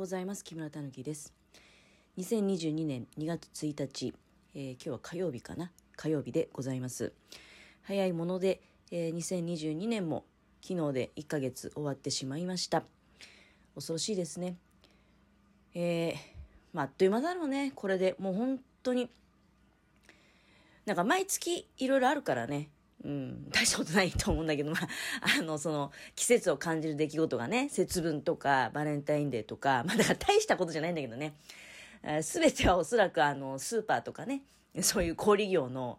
ございます。木村たぬきです。2022年2月1日、えー今日は火曜日かな？火曜日でございます。早いもので、えー2022年も昨日で1ヶ月終わってしまいました。恐ろしいですね。えーまあ、あっという間だろうね。これでもう本当に。なんか毎月いろいろあるからね。うん、大したことないと思うんだけど、まあ、あの、その、季節を感じる出来事がね、節分とか、バレンタインデーとか、まあ、だから大したことじゃないんだけどね。すべてはおそらく、あの、スーパーとかね、そういう小売業の、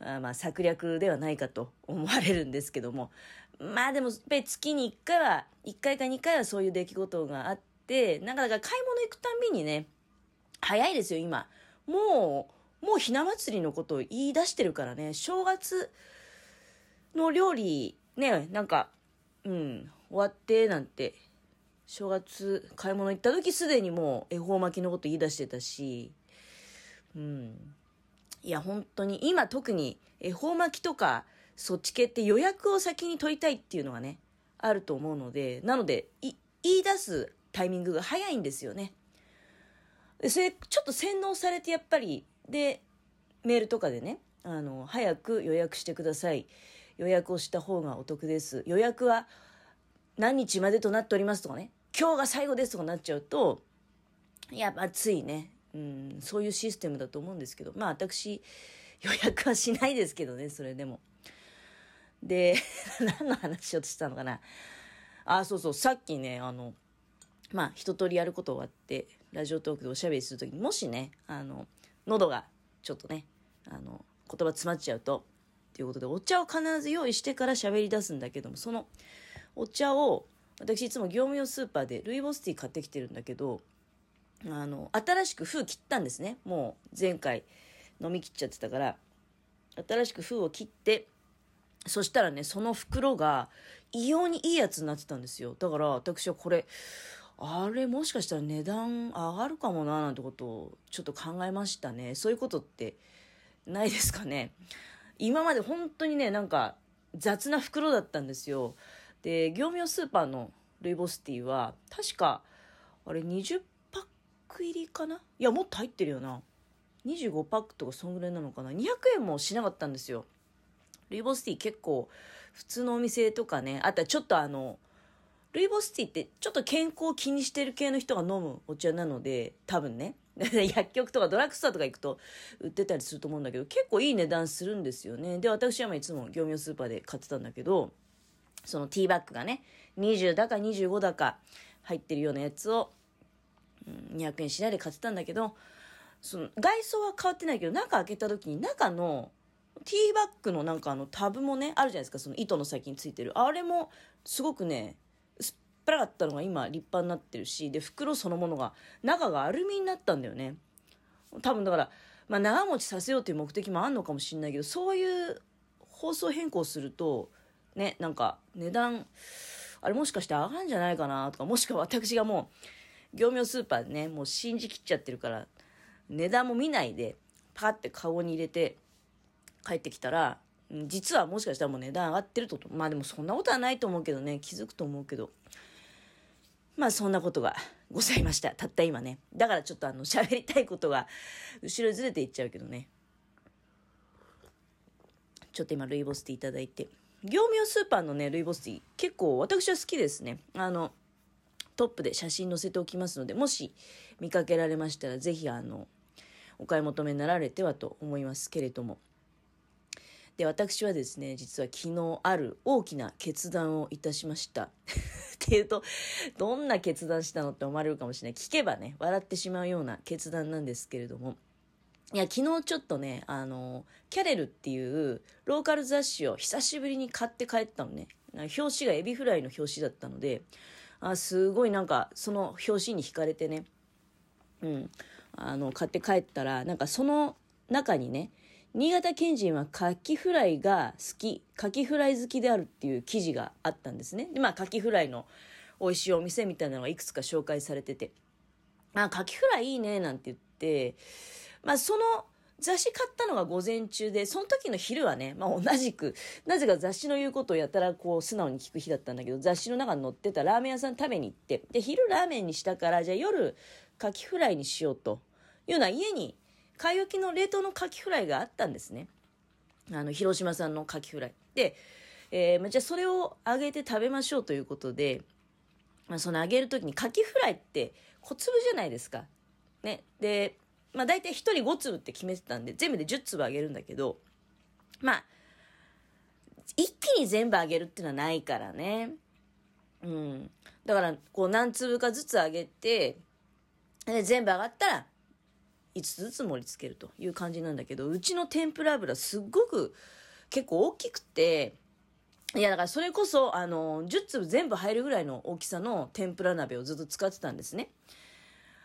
あまあ、策略ではないかと思われるんですけども。まあ、でも、月に1回は、1回か2回はそういう出来事があって、なか、だか買い物行くたんびにね、早いですよ、今。もう、もうひな祭りのことを言い出してるからね、正月の料理、ね、なんか、うん、終わってなんて、正月買い物行った時すでにもう恵方巻きのこと言い出してたし、うん。いや、本当に、今特に恵方巻きとか、そっち系って予約を先に取りたいっていうのがね、あると思うので、なので、言い出すタイミングが早いんですよね。でそれ、ちょっと洗脳されてやっぱり、で、メールとかでね、あの、早く予約してください。予約をした方がお得です。予約は何日までとなっておりますとかね、今日が最後ですとかなっちゃうと、やっぱついね、うん、そういうシステムだと思うんですけど、まあ私、予約はしないですけどね、それでも。で、何の話しようとしたのかな。あ、そうそう、さっきね、あの、まあ一通りやること終わって、ラジオトークでおしゃべりするときにもしね、あの、喉がちょっとね、あの、言葉詰まっちゃうと、ということで、お茶を必ず用意してから喋り出すんだけども、そのお茶を、私いつも業務用スーパーでルイボスティー買ってきてるんだけど、あの、新しく封切ったんですね。もう前回飲み切っちゃってたから、新しく封を切って、そしたらね、その袋が異様にいいやつになってたんですよ。だから私はこれ、あれもしかしたら値段上がるかもななんてことをちょっと考えましたね。そういうことってないですかね。今まで本当にね、なんか雑な袋だったんですよ。で、業務用スーパーのルイボスティーは、確か、あれ20パック入りかな？いや、もっと入ってるよな。25パックとかそんぐらいなのかな ?200 円もしなかったんですよ。ルイボスティー結構、普通のお店とかね、あとはちょっとあの、ルイボスティーってちょっと健康を気にしてる系の人が飲むお茶なので、多分ね。薬局とかドラッグストアとか行くと売ってたりすると思うんだけど、結構いい値段するんですよね。で、私はいつも業務用スーパーで買ってたんだけど、そのティーバッグがね、20だか25だか入ってるようなやつを、200円しないで買ってたんだけど、その外装は変わってないけど、中開けた時に中のティーバッグのなんかあのタブもね、あるじゃないですか、その糸の先についてる。あれもすごくね、ぱらかったのが今立派になってるし、で、袋そのものが、中がアルミになったんだよね。多分だから、まあ長持ちさせようという目的もあんのかもしれないけど、そういう放送変更すると、ね、なんか値段、あれもしかして上がるんじゃないかなとか、もしくは私がもう、業務用スーパーでね、もう信じきっちゃってるから、値段も見ないで、パってカゴに入れて帰ってきたら、実はもしかしたらもう値段上がってると。まあでもそんなことはないと思うけどね、気づくと思うけど。まあそんなことがございました。たった今ね。だからちょっとあの喋りたいことが後ろずれていっちゃうけどね。ちょっと今ルイボスティーいただいて。業務用スーパーのね、ルイボスティー結構私は好きですね。あの、トップで写真載せておきますので、もし見かけられましたら、ぜひあの、お買い求めになられてはと思いますけれども。で、私はですね、実は昨日ある大きな決断をいたしました。っていうと、どんな決断したのって思われるかもしれない。聞けばね、笑ってしまうような決断なんですけれども。いや、昨日ちょっとね、あの、キャレルっていうローカル雑誌を久しぶりに買って帰ったのね。表紙がエビフライの表紙だったので、あすごいなんか、その表紙に惹かれてね、うん、あの、買って帰ったら、なんかその中にね、新潟県人はカキフライが好き、カキフライ好きであるっていう記事があったんですね。で、まあ、カキフライの美味しいお店みたいなのがいくつか紹介されてて、あ、カキフライいいね、なんて言って、まあ、その雑誌買ったのが午前中で、その時の昼はね、まあ同じく、なぜか雑誌の言うことをやたらこう素直に聞く日だったんだけど、雑誌の中に載ってたラーメン屋さん食べに行って、で、昼ラーメンにしたから、じゃあ夜、カキフライにしようというような家に、買い置きの冷凍のカキフライがあったんですね。あの、広島産のカキフライ。で、えー、じゃあそれを揚げて食べましょうということで、まあ、その揚げる時にカキフライって小粒じゃないですか。ね。で、まあ大体1人5粒って決めてたんで、全部で10粒あげるんだけど、まあ、一気に全部あげるっていうのはないからね。うん。だから、こう何粒かずつあげて、で全部上がったら、5つずつ盛り付けるという感じなんだけど、うちの天ぷら油すっごく結構大きくて、いやだからそれこそ、あの、10粒全部入るぐらいの大きさの天ぷら鍋をずっと使ってたんですね。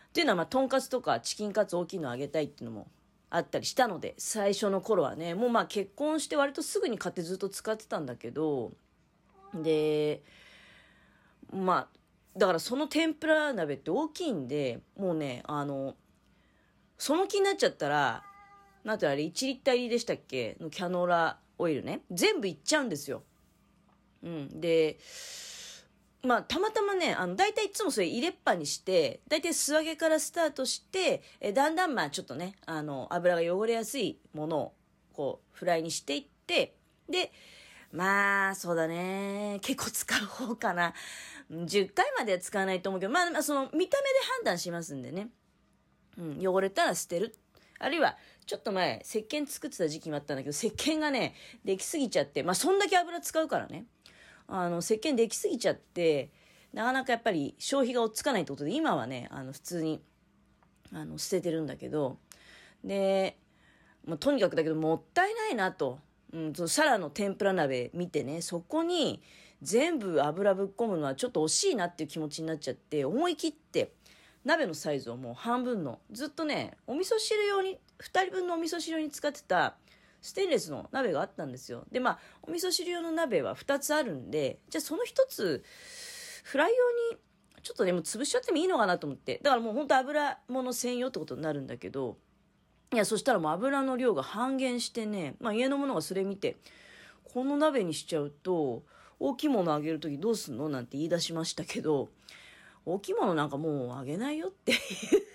っていうのは、まあ、とんかつとかチキンカツ大きいのあげたいっていうのもあったりしたので、最初の頃はね、もうまあ結婚して割とすぐに買ってずっと使ってたんだけど、で、まあ、だからその天ぷら鍋って大きいんで、もうね、あの、その気になっちゃったら、なんてあれ、1リッター入りでしたっけ？のキャノーラオイルね。全部いっちゃうんですよ。うん。で、まあ、たまたまね、あの、大体いつもそれ入れっぱにして、大体素揚げからスタートして、えだんだんまあちょっとね、あの、油が汚れやすいものを、こう、フライにしていって、で、まあ、そうだね。結構使う方かな。10回までは使わないと思うけど、まあ、その、見た目で判断しますんでね。うん、汚れたら捨てる。あるいは、ちょっと前、石鹸作ってた時期もあったんだけど、石鹸がね、できすぎちゃって、まあ、そんだけ油使うからね。あの、石鹸できすぎちゃって、なかなかやっぱり消費が追っつかないってことで、今はね、あの、普通に、あの、捨ててるんだけど、で、まあ、とにかくだけど、もったいないなと。うん、そのサラの天ぷら鍋見てね、そこに全部油ぶっ込むのはちょっと惜しいなっていう気持ちになっちゃって、思い切って鍋のサイズをもう半分の、ずっとね、お味噌汁用に、2人分のお味噌汁用に使ってたステンレスの鍋があったんですよ。で、まあ、お味噌汁用の鍋は2つあるんで、じゃあその1つ、フライ用に、ちょっとでも潰しちゃってもいいのかなと思って。だからもうほんと油物専用ってことになるんだけど、いや、そしたらもう油の量が半減してね、まあ家の者がそれ見て、この鍋にしちゃうと、大きいものあげるときどうすんのなんて言い出しましたけど、大きいものなんかもうあげないよっていう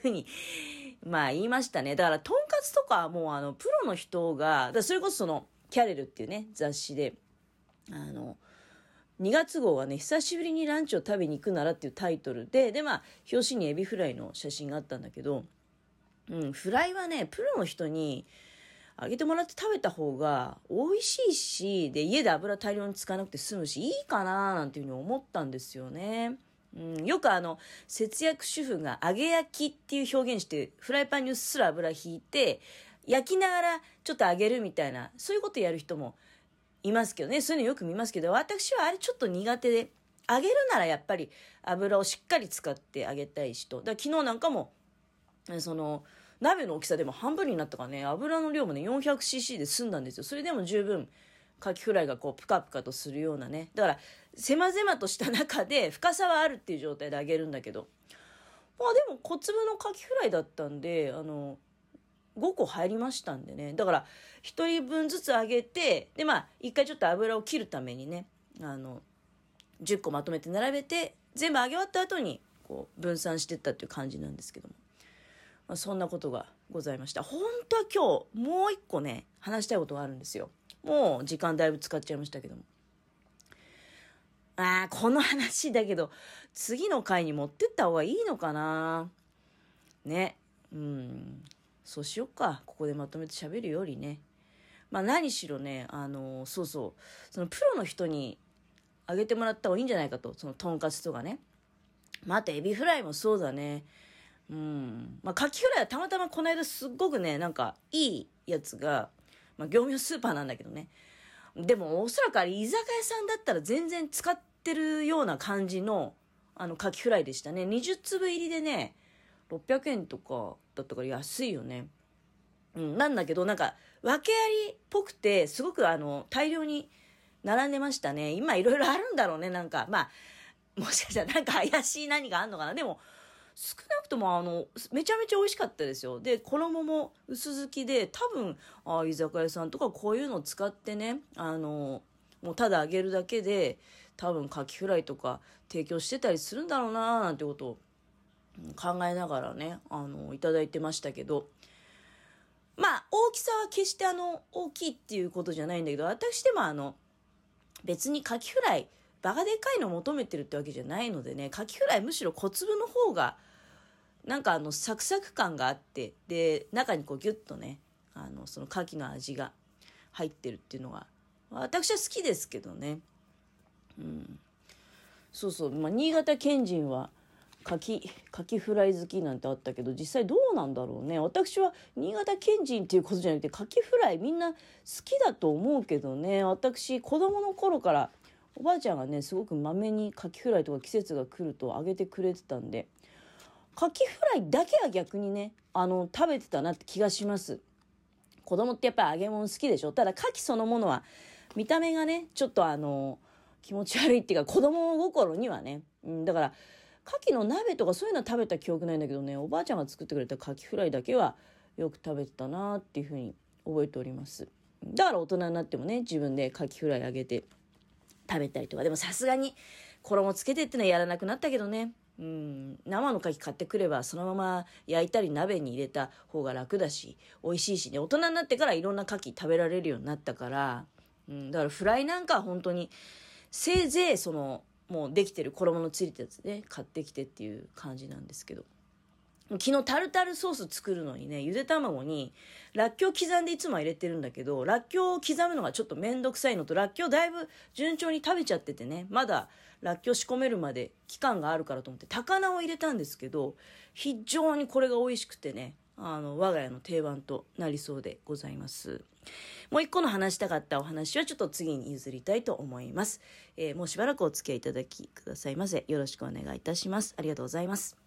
ふうにまあ言いましたね。だからとんかつとかもうあのプロの人が、それこそそのキャレルっていうね雑誌で、あの、2月号はね、久しぶりにランチを食べに行くならっていうタイトルで、でまあ表紙にエビフライの写真があったんだけど、うん、フライはね、プロの人にあげてもらって食べた方が美味しいし、で、家で油大量に使わなくて済むし、いいかななんていうふうに思ったんですよね。うん、よくあの、節約主婦が揚げ焼きっていう表現して、フライパンにうっすら油引いて、焼きながらちょっと揚げるみたいな、そういうことやる人もいますけどね、そういうのよく見ますけど、私はあれちょっと苦手で、揚げるならやっぱり油をしっかり使って揚げたい人。だ昨日なんかも、その、鍋の大きさでも半分になったからね、油の量もね、400cc で済んだんですよ。それでも十分、カキフライがこう、プカプカとするようなね。だから、狭々とした中で深さはあるっていう状態で揚げるんだけど。まあでも小粒のカキフライだったんであの5個入りましたんでね。だから1人分ずつ揚げてでまあ1回ちょっと油を切るためにねあの10個まとめて並べて全部揚げ終わった後にこう分散してったっていう感じなんですけども、まあ、そんなことがございました。本当は今日もう1個ね話したいことがあるんですよ。もう時間だいぶ使っちゃいましたけどもああ、この話だけど、次の回に持ってった方がいいのかな？ね。うん。そうしよっか。ここでまとめて喋るよりね。まあ何しろね、あのそうそう。そのプロの人にあげてもらった方がいいんじゃないかと。そのとんかつとかね。またエビフライもそうだね。うん。まあカキフライはたまたまこの間すっごくね、なんかいいやつが、まあ業務用スーパーなんだけどね。でもおそらくあれ居酒屋さんだったら全然使ってるような感じのあのカキフライでしたね。20粒入りでね600円とかだったから安いよね。うんなんだけどなんか訳ありっぽくてすごくあの大量に並んでましたね。今いろいろあるんだろうねなんか。まあもしかしたらなんか怪しい何かあんのかな。でも少なくともあの、めちゃめちゃ美味しかったですよ。で、衣も薄付きで、多分、あ、居酒屋さんとかこういうのを使ってね、あの、もうただ揚げるだけで、多分カキフライとか提供してたりするんだろうなーなんてことを考えながらね、あの、いただいてましたけど、まあ、大きさは決してあの、大きいっていうことじゃないんだけど、私でもあの、別にカキフライ、バカでかいの求めてるってわけじゃないのでね、カキフライむしろ小粒の方が、なんかあの、サクサク感があって、で、中にこうギュッとね、あの、そのカキの味が入ってるっていうのが、私は好きですけどね。うん。そうそう、まあ、新潟県人は、カキ、カキフライ好きなんてあったけど、実際どうなんだろうね。私は新潟県人っていうことじゃなくて、カキフライみんな好きだと思うけどね。私、子供の頃から、おばあちゃんがね、すごくまめにカキフライとか季節が来るとあげてくれてたんで、カキフライだけは逆にね、あの、食べてたなって気がします。子供ってやっぱり揚げ物好きでしょ？ただ、カキそのものは、見た目がね、ちょっとあの、気持ち悪いっていうか、子供心にはね、うん、だから、牡蠣の鍋とかそういうのは食べた記憶ないんだけどねおばあちゃんが作ってくれた牡蠣フライだけはよく食べてたなっていうふうに覚えております。だから大人になってもね自分で牡蠣フライあげて食べたりとか。でもさすがに衣つけてってのはやらなくなったけどね。うん。生の牡蠣買ってくればそのまま焼いたり鍋に入れた方が楽だし美味しいしね。大人になってからいろんな牡蠣食べられるようになったから、うん、だからフライなんかは本当にせいぜいそのもうできてる衣のついたやつね買ってきてっていう感じなんですけど。昨日タルタルソース作るのにねゆで卵にらっきょう刻んでいつも入れてるんだけどらっきょうを刻むのがちょっと面倒くさいのとらっきょうだいぶ順調に食べちゃっててねまだらっきょう仕込めるまで期間があるからと思って高菜を入れたんですけど非常にこれが美味しくてねあの我が家の定番となりそうでございます。もう一個の話したかったお話はちょっと次に譲りたいと思います。えー、もうしばらくお付き合いいただきくださいませ。よろしくお願いいたします。ありがとうございます。